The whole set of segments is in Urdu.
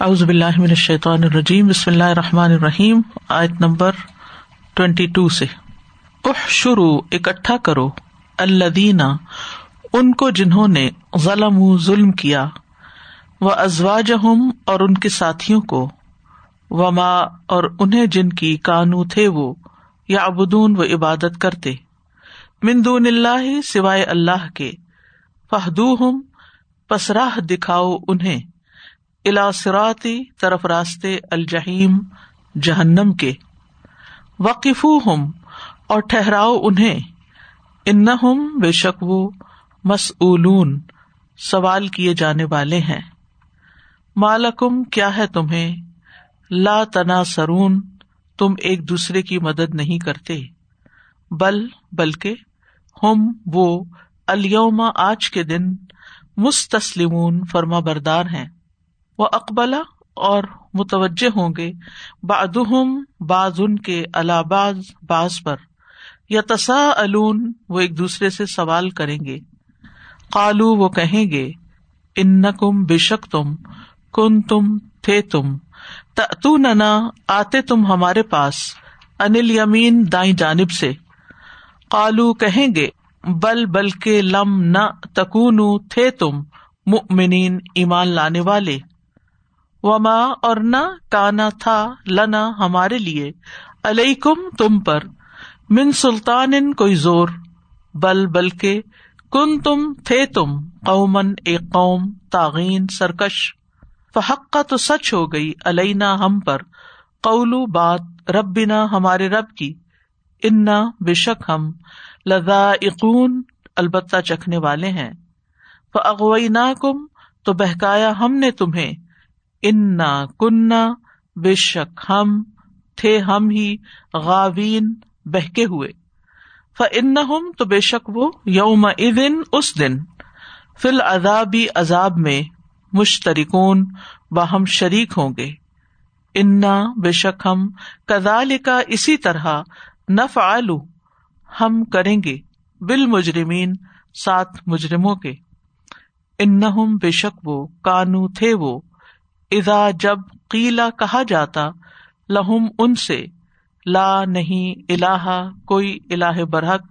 اعوذ باللہ من الشیطان الرجیم، بسم اللہ الرحمٰن الرحیم، آیت نمبر ٹوینٹی ٹو سے۔ اح شروع اکٹھا کرو۔ الدینہ ان کو جنہوں نے ظلم ظلم کیا۔ و ازواج اور ان کے ساتھیوں کو۔ و ماں اور انہیں جن کی کانو تھے وہ۔ یا ابدون و عبادت کرتے۔ مندون اللہ، سوائے اللہ کے۔ فہدو ہم پسراہ دکھاؤ انہیں۔ الاسراتی طرف راستے الجہیم جہنم کے۔ وقف ہم اور ٹھہراؤ انہیں۔ ان بے شک وہ مسعلون سوال کیے جانے والے ہیں۔ مالکم، کیا ہے تمہیں؟ لا تنا سرون تم ایک دوسرے کی مدد نہیں کرتے۔ بل، بلکہ ہم، وہ الوما آج کے دن مستسلم فرما بردار ہیں۔ وہ اقبلا اور متوجہ ہوں گے۔ بادم باز ان کے الہباز باز پر۔ یا تسا الون وہ ایک دوسرے سے سوال کریں گے۔ کالو وہ کہیں گے ان کم بے شک تم کن تم تھے تم تو ننا آتے تم ہمارے پاس انل یمین دائیں جانب سے۔ کالو کہیں گے، بل بل کے لم نہ تکون تھے تم مؤمنین، ایمان لانے والے۔ وما اور نہ کانا تھا لنا ہمارے لیے علیہ کم تم پر، من سلطان کوئی زور، بل بل کے کن تم تھے تم قومن اے قوم تاغین سرکش۔ فحق کا تو سچ ہو گئی، علینا ہم پر، قولو بات رب بنا ہمارے رب کی، انا بے شک ہم لذا اقون البتہ چکھنے والے ہیں۔ فغوئی نا کم تو بہکایا ہم نے تمہیں۔ انا کنہ بے شک ہم تھے ہم ہی غاوین، بہکے ہوئے۔ ف ان تو بے شک وہ یوم ادن اس دن۔ فل ادابی عذاب میں مشترکون، باہم شریک ہوں گے۔ انا، بے شک ہم کدال کا اسی طرح نف آلو ہم کریں گے بال مجرمین سات مجرموں کے۔ ان بے شک وہ، کانو تھے وہ۔ ادا جب قیلا کہا جاتا، لہم ان سے، لا نہیں اللہ کوئی اللہ برحق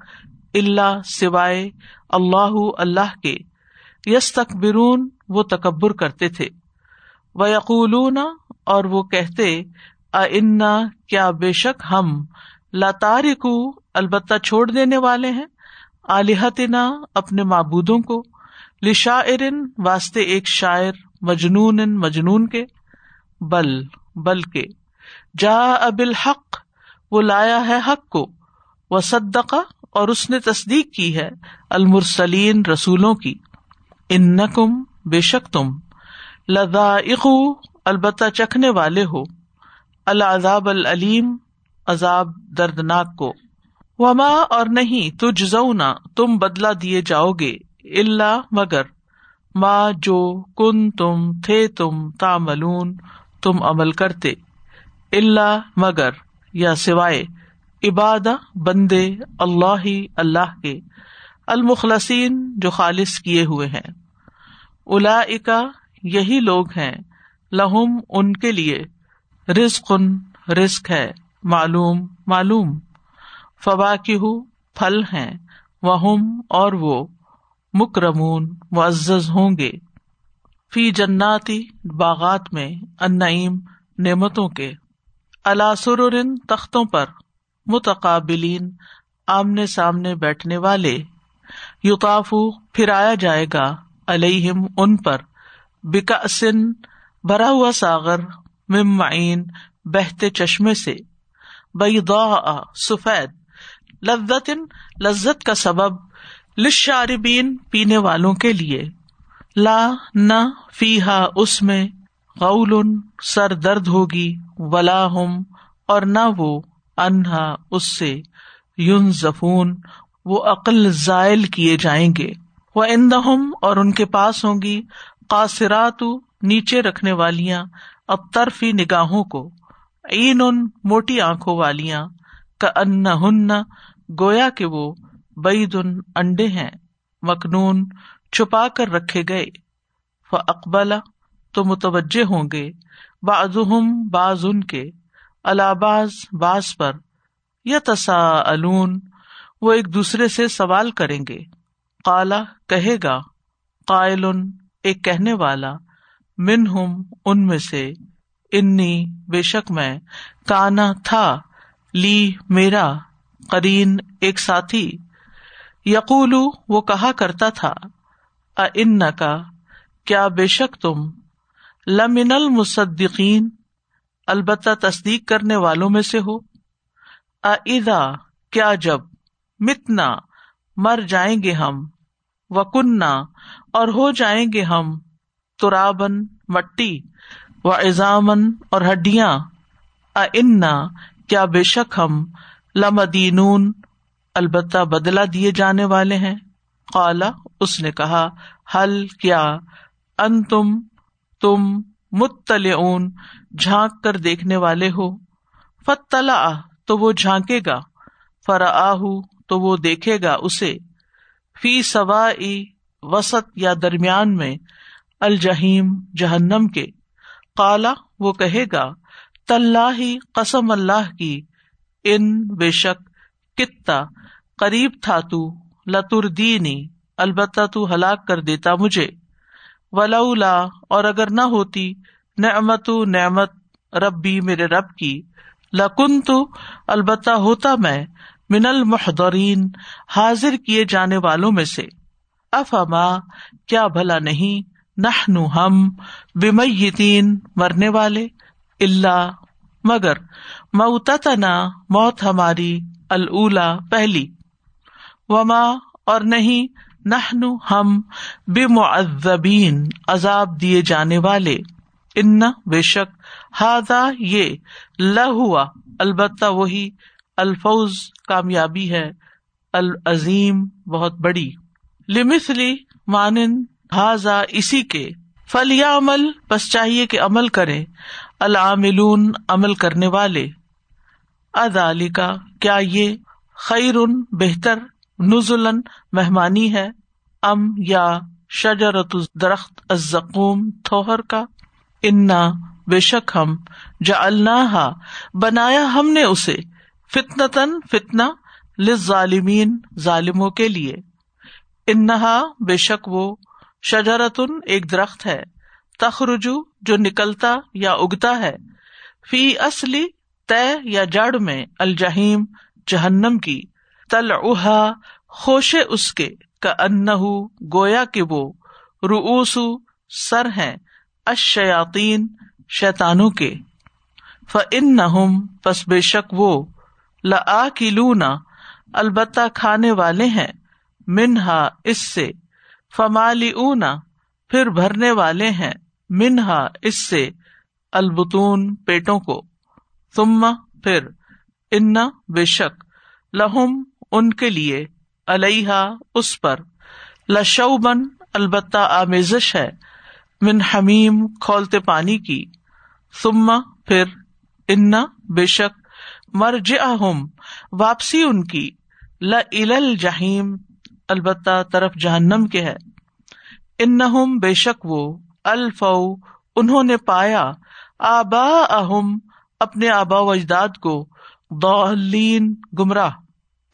اللہ سوائے اللہ اللہ کے۔ یس تکبرون وہ تکبر کرتے تھے۔ وہ یقول اور وہ کہتے انا کیا بے شک ہم لاتارکو البتہ چھوڑ دینے والے ہیں علیحتنا اپنے معبودوں کو۔ لشا واسطے ایک شاعر مجنون مجنون کے، بل بل کے۔ جا ابل حق وہ لایا ہے حق کو۔ وہ صدقہ اور اس نے تصدیق کی ہے المرسلین رسولوں کی۔ ان نقم بے شک تم۔ لدا البتہ چکھنے والے ہو۔ العذاب العلیم، عذاب دردناک کو۔ وما، اور نہیں تجھ زونا تم بدلا دیے جاؤ گے۔ اللہ مگر ماں جو کن تم تھے تم تاملون تم عمل کرتے اللہ مگر یا سوائے عباد بندے اللہ ہی اللہ کے، المخلصین جو خالص کیے ہوئے ہیں۔ الا یہی لوگ ہیں، لہم ان کے لیے رزق رزق ہے، معلوم معلوم۔ فوا پھل ہیں وہ اور وہ۔ مکرمون معزز ہوں گے۔ فی جناتی باغات میں انعیم نعمتوں کے۔ الاسر تختوں پر متقابلین آمنے سامنے بیٹھنے والے۔ یوتاف پھرایا جائے گا الہم ان پر۔ بکاسن بھرا ہوا ساگر ممعین بہتے چشمے سے۔ بئی سفید۔ لذت لذت کا سبب لشاربین پینے والوں کے لیے۔ لا نہ فی ہا اس میں غول سر درد ہوگی، ولا ہم، اور نہ وہ، انہا اس سے یون زفون وہ عقل زائل کیے جائیں گے۔ وہ اندہم اور ان کے پاس ہوں گی۔ قاصرات نیچے رکھنے والیاں اب طرفی نگاہوں کو۔ این ان موٹی آنکھوں والیاں۔ کا ان ہن گویا کہ وہ دن انڈے ہیں مخنون چھپا کر رکھے گئے۔ اقبلا تو متوجہ ہوں گے۔ بعضهم بعض ان کے الاباز باز پر۔ یا تسا وہ ایک دوسرے سے سوال کریں گے۔ کالا کہے گا۔ قائل، ایک کہنے والا۔ من ان میں سے۔ انی، بے شک میں۔ کانا، تھا۔ لی، میرا۔ کرین ایک ساتھی۔ یقول وہ کہا کرتا تھا ان کا کیا بے شک تم لمن المصدقین، البتہ تصدیق کرنے والوں میں سے ہو؟ ادا کیا جب متنا، مر جائیں گے ہم، وکننا، اور ہو جائیں گے ہم ترابن مٹی و ایزامن اور ہڈیاں انا کیا بے شک ہم لمدینون البتہ بدلا دیے جانے والے ہیں۔ قالا، اس نے کہا حل کیا؟ ان تم تم جھانک کر دیکھنے والے ہو۔ فتلا تو وہ جھانکے گا۔ فرا تو وہ دیکھے گا اسے۔ فی سوا وسط یا درمیان میں الجہیم جہنم کے۔ کالا وہ کہے گا تلّہ قسم اللہ کی، ان بے شک، کتا۔ قریب تھا تو لتر دینی البتہ تو ہلاک کر دیتا مجھے۔ ولا اور اگر نہ ہوتی، نعمت نعمت ربی میرے رب کی۔ لکن تو البتہ ہوتا میں، من المحدرین حاضر کیے جانے والوں میں سے۔ افما، کیا بھلا نہیں نہ ہم بمیتین مرنے والے۔ اللہ مگر موتنا موت ہماری اللہ پہلی۔ وما اور نہیں نہ ہم بے معذبین عذاب دیے جانے والے۔ ان بے شک ہاضا یہ ہوا البتہ وہی الفوز کامیابی ہے، العظیم، بہت بڑی۔ لمسلی مانن ہاضا اسی کے۔ فلیا عمل بس چاہیے کہ عمل کرے العاملون، عمل کرنے والے۔ ادالی کا کیا یہ خیر، بہتر نزلن مہمانی ہے، ام یا شجرت درخت ازقوم تھوہر کا۔ انا بے شک ہم جا بنایا ہم نے اسے فتنتن فتنا ظالمین ظالموں کے لیے۔ انہا بے شک وہ شجرتن ایک درخت ہے تخرجو جو نکلتا یا اگتا ہے۔ فی اصلی طے یا جڑ میں الجہیم جہنم کی۔ تل اہا اس کے کا ان گویا کے وہ روس سر ہیں اشیاتین شیتانوں کے۔ ف ان نہ پس بے شک وہ لا کی البتہ کھانے والے ہیں منہا اس سے۔ فمالی اونا پھر بھرنے والے ہیں منہا اس سے البتون پیٹوں کو۔ تم پھر، ان، بے شک لہم ان کے لیے علیہ اس پر۔ لشوبن البتہ آمیزش ہے، من حمیم کھولتے پانی کی۔ سما پھر ان بے شک مرج اہم واپسی ان کی۔ ل جہیم البتہ طرف جہنم کے ہے۔ ان بے شک وہ الفو، انہوں نے پایا۔ آبا اہم اپنے آبا و اجداد کو دولین گمراہ۔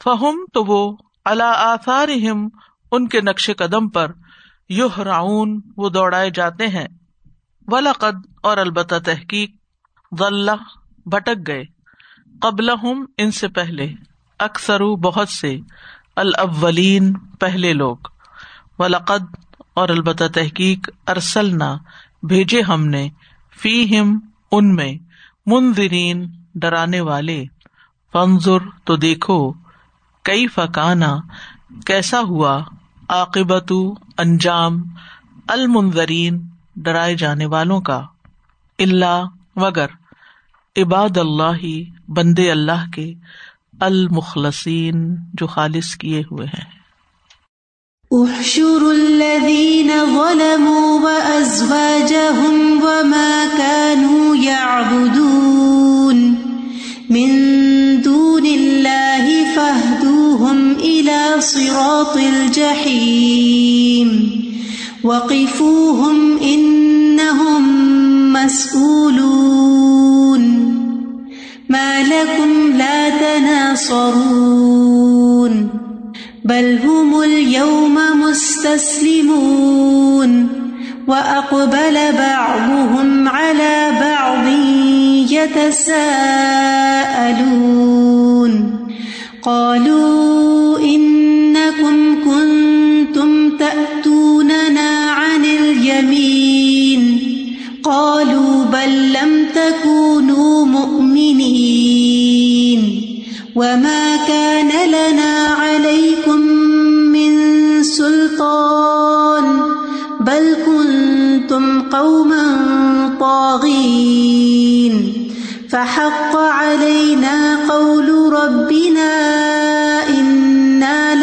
فہم تو وہ اللہ آثار ان کے نقش قدم پر یو راؤن وہ دوڑائے جاتے ہیں۔ ولقد، اور البتہ تحقیق غلہ بھٹک گئے۔ قبل ہم ان سے پہلے۔ اکثر بہت سے۔ الاولین، پہلے لوگ۔ ولقد، اور البتہ تحقیق، ارسلنا، بھیجے ہم نے۔ فی ہم ان میں۔ منظرین ڈرانے والے۔ فنزر تو دیکھو۔ کئی فکانا کیسا ہوا عاقبت انجام المنظرین ڈرائے جانے والوں کا اللہ مگر عباد اللہ، بندے اللہ کے، المخلصین جو خالص کیے ہوئے ہیں۔ احشروا الذين ظلموا وأزواجهم وما كانوا يعبدون من دون الله فاهدوهم إلى صراط الجحيم. وقفوهم إنهم مسؤولون. ما لكم لا تناصرون. بل هم اليوم مستسلمون. وأقبل بعضهم على بعض يتساءلون. قالوا إنكم كنتم تأتوننا عن اليمين. قالوا بل لم تكونوا فحق علينا قول ربنا إنا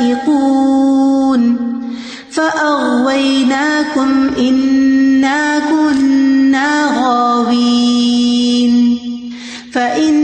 لذائقون فأغويناكم إنا كنا غاوين فإن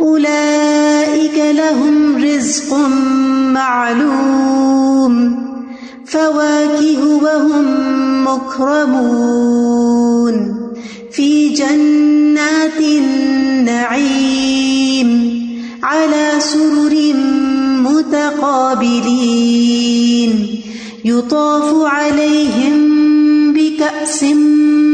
أولئك لهم رزق معلوم، فواكه وهم مكرمون. في جنات النعيم، على سرر متقابلين. يطاف عليهم بكأس من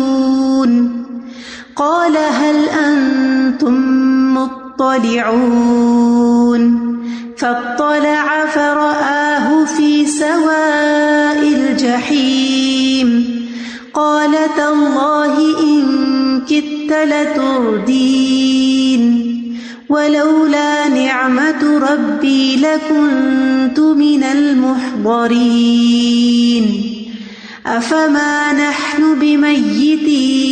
قال هل أنتم مطلعون فاطلع فرآه في سواء الجحيم قال تالله إن كدت لتردين ولولا نعمة ربي لكنت من المحضرين أفما نحن بميتين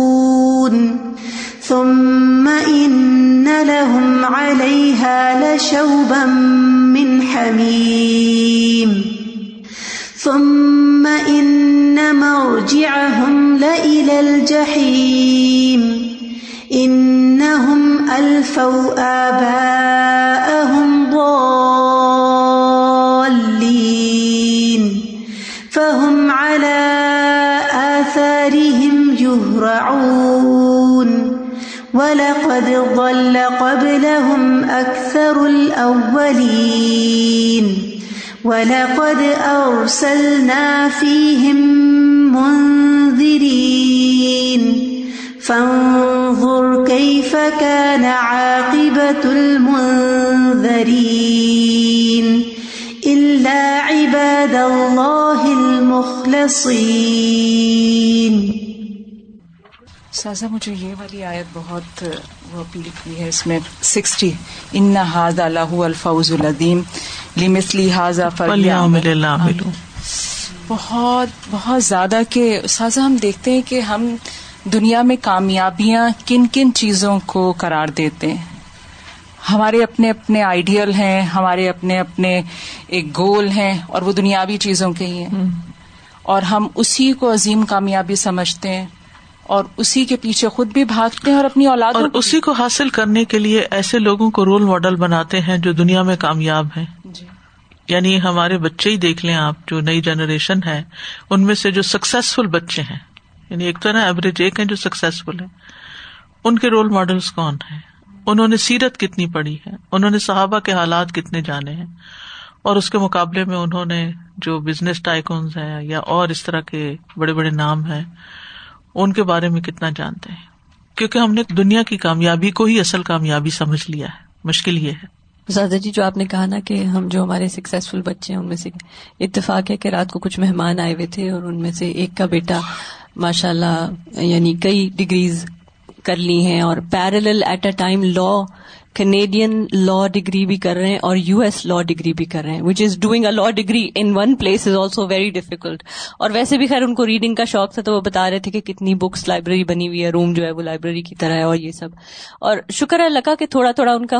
ثم ان لهم عليها لشوبا من حميم. ثم ان مرجعهم لإلى الجحيم. انهم الفوا آباءهم ولقد ضل قبلهم أكثر الأولين ولقد أرسلنا فيهم منذرين فانظر كيف كان عاقبة المنذرين إلا عباد الله المخلصين سازا مجھے یہ والی آیت بہت وہ اپیل کی ہے اس میں سکسٹی ان ہاض اللہ الفوز الدیم لمسلی حاضہ بہت بہت زیادہ کہ سازا ہم دیکھتے ہیں کہ ہم دنیا میں کامیابیاں کن کن چیزوں کو قرار دیتے ہیں۔ ہمارے اپنے اپنے آئیڈیل ہیں ہمارے اپنے اپنے ایک گول ہیں اور وہ دنیاوی چیزوں کے ہی ہیں۔ اور ہم اسی کو عظیم کامیابی سمجھتے ہیں۔ اور اسی کے پیچھے خود بھی بھاگتے ہیں اور اپنی اولاد اور اسی کو حاصل کرنے کے لیے ایسے لوگوں کو رول ماڈل بناتے ہیں جو دنیا میں کامیاب ہیں۔ جی۔ یعنی ہمارے بچے ہی دیکھ لیں آپ جو نئی جنریشن ہے ان میں سے جو سکسیسفل بچے ہیں۔ یعنی ایک تو نا ایوریج ایک ہے جو سکسیسفل ہے ان کے رول ماڈلس کون ہیں؟ انہوں نے سیرت کتنی پڑھی ہے؟ انہوں نے صحابہ کے حالات کتنے جانے ہیں؟ اور اس کے مقابلے میں انہوں نے جو بزنس ٹائکونس ہیں یا اور اس طرح کے بڑے بڑے نام ہیں ان کے بارے میں کتنا جانتے ہیں؟ کیونکہ ہم نے دنیا کی کامیابی کو ہی اصل کامیابی سمجھ لیا ہے۔ مشکل یہ ہے۔ زیادہ جی جو آپ نے کہا نا کہ ہم جو ہمارے سکسیزفل بچے ہیں، ان میں سے اتفاق ہے کہ رات کو کچھ مہمان آئے ہوئے تھے اور ان میں سے ایک کا بیٹا ماشاء اللہ یعنی کئی ڈگریز کر لی ہیں اور parallel at a time law Canadian law degree بھی کر رہے ہیں اور یو ایس لا ڈگری بھی کر رہے ہیں which is doing a law degree in one place is also very difficult اور ویسے بھی خیر ان کو ریڈنگ کا شوق تھا تو وہ بتا رہے تھے کہ کتنی بکس لائبریری بنی ہوئی ہے روم جو ہے وہ لائبریری کی طرح ہے اور یہ سب. اور شکر ہے لگا کہ تھوڑا تھوڑا ان کا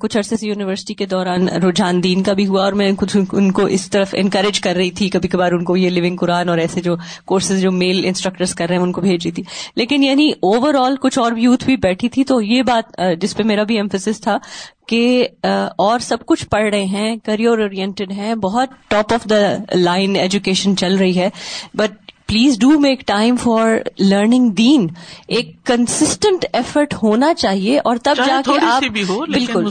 کچھ عرصے سے یونیورسٹی کے دوران رجحان دین کا بھی ہوا اور میں کچھ ان کو اس طرف انکریج کر رہی تھی، کبھی کبھار ان کو یہ لیونگ قرآن اور ایسے جو کورسز جو میل انسٹرکٹر کر رہے ہیں ان کو بھیج رہی تھی. لیکن یعنی اوور آل کچھ اور یوتھ بھی بیٹھی تھی تو یہ بات جس پہ میرا بھی ایمفس تھا کہ اور سب کچھ پڑھ رہے ہیں کریئر اورینٹیڈ ہیں بہت top of the line education چل رہی ہے but please do make time for learning then ایک کنسٹنٹ ایفرٹ ہونا چاہیے اور تب جا کے آپ بالکل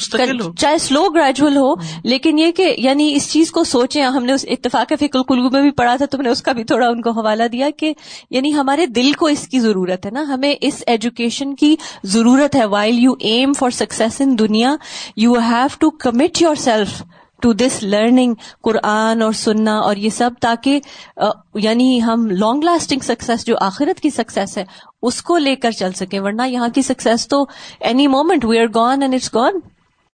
چاہے سلو گریجویل ہو لیکن یہ کہ یعنی اس چیز کو سوچیں۔ ہم نے اس اتفاق فکل کلو میں بھی پڑھا تھا تو میں نے اس کا بھی تھوڑا ان کو حوالہ دیا کہ یعنی ہمارے دل کو اس کی ضرورت ہے نا۔ ہمیں اس ایجوکیشن کی ضرورت ہے۔ While you aim for success in دنیا you have to commit yourself to this learning قرآن اور سننا اور یہ سب تاکہ یعنی ہم لانگ لاسٹنگ سکسیس جو آخرت کی سکسیس ہے، اس کو لے کر چل سکیں۔ ورنہ یہاں کی سکسیس تو any moment we are gone and it's gone